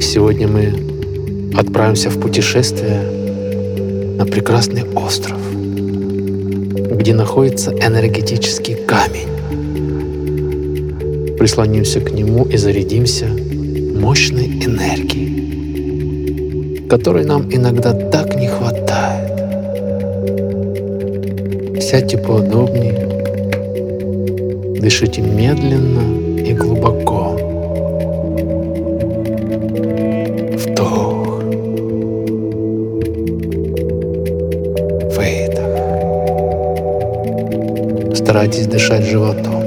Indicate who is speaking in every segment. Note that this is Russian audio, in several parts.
Speaker 1: Сегодня мы отправимся в путешествие на прекрасный остров, где находится энергетический камень. Прислонимся к нему и зарядимся мощной энергией, которой нам иногда так не хватает. Сядьте поудобнее, дышите медленно и глубоко. Вдох. Выдох. Старайтесь дышать животом.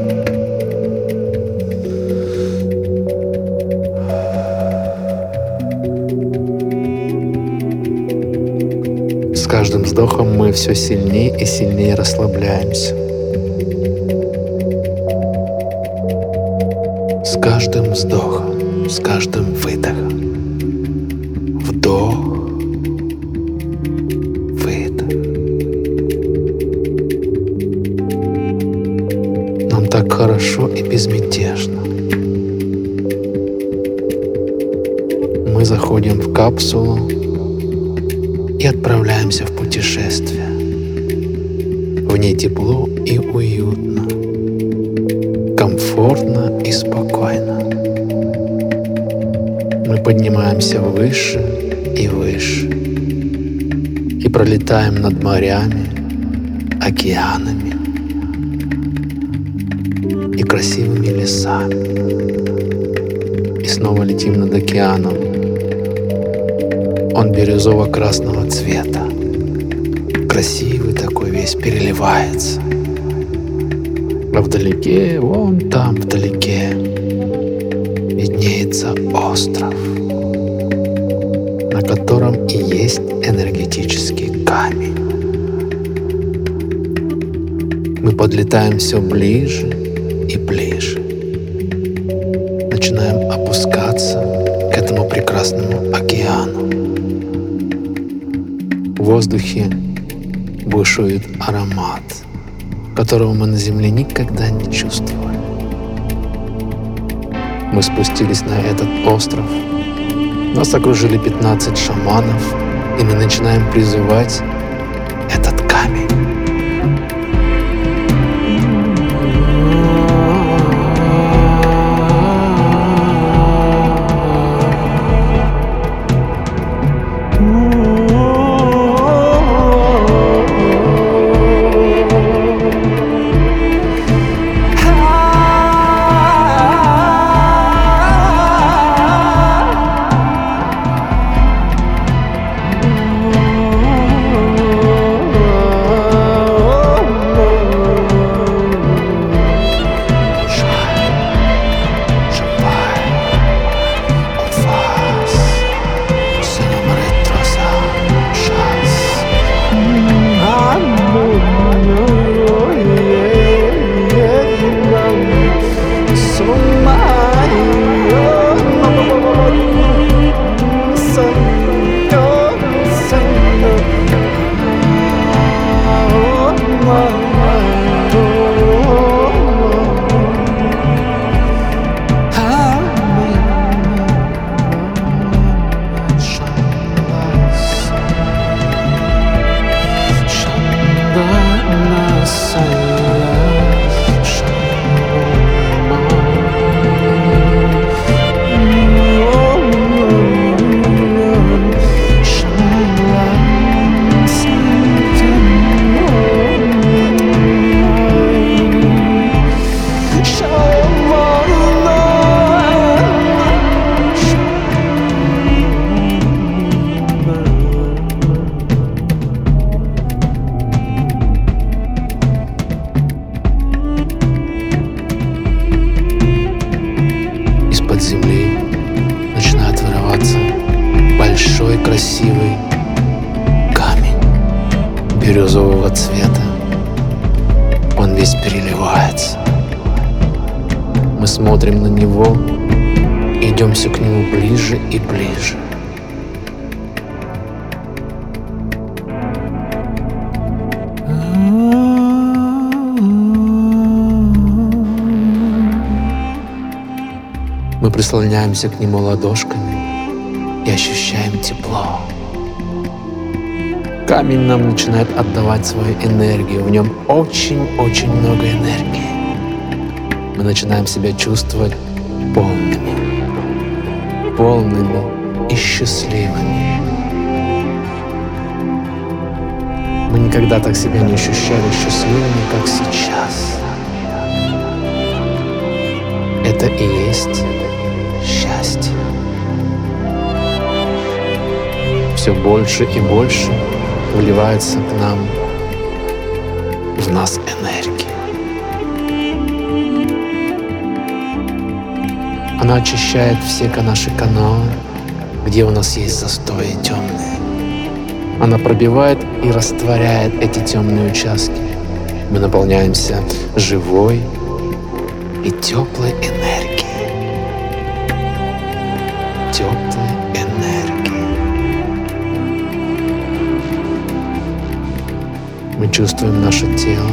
Speaker 1: С каждым вздохом мы все сильнее и сильнее расслабляемся. Каждым вздохом, с каждым выдохом. Вдох, выдох. Нам так хорошо и безмятежно. Мы заходим в капсулу и отправляемся в путешествие. В ней тепло и уютно, комфортно и спокойно. Мы поднимаемся выше и выше и пролетаем над морями, океанами и красивыми лесами. И снова летим над океаном, он бирюзово-красного цвета. Красивый такой весь, переливается. Вдалеке, вон там вдалеке, виднеется остров, на котором и есть энергетический камень. Мы подлетаем все ближе и ближе. Начинаем опускаться к этому прекрасному океану. В воздухе бушует аромат, которого мы на Земле никогда не чувствовали. Мы спустились на этот остров. Нас окружили 15 шаманов, и мы начинаем призывать этот камень. первый красивый камень бирюзового цвета. Он весь переливается. Мы смотрим на него, идемся к нему ближе и ближе. Мы прислоняемся к нему ладошками и ощущаем тепло. Камень нам начинает отдавать свою энергию. В нем очень-очень много энергии. Мы начинаем себя чувствовать полными, полными и счастливыми. Мы никогда так себя не ощущали счастливыми, как сейчас. Это и есть счастье. Все больше и больше вливается к нам, в нас энергия. Она очищает все наши каналы, где у нас есть застои темные. Она пробивает и растворяет эти темные участки. Мы наполняемся живой и теплой энергией. Теплой Мы чувствуем наше тело.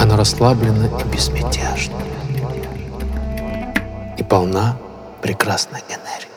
Speaker 1: Оно расслаблено и безмятежно. И полна прекрасной энергии.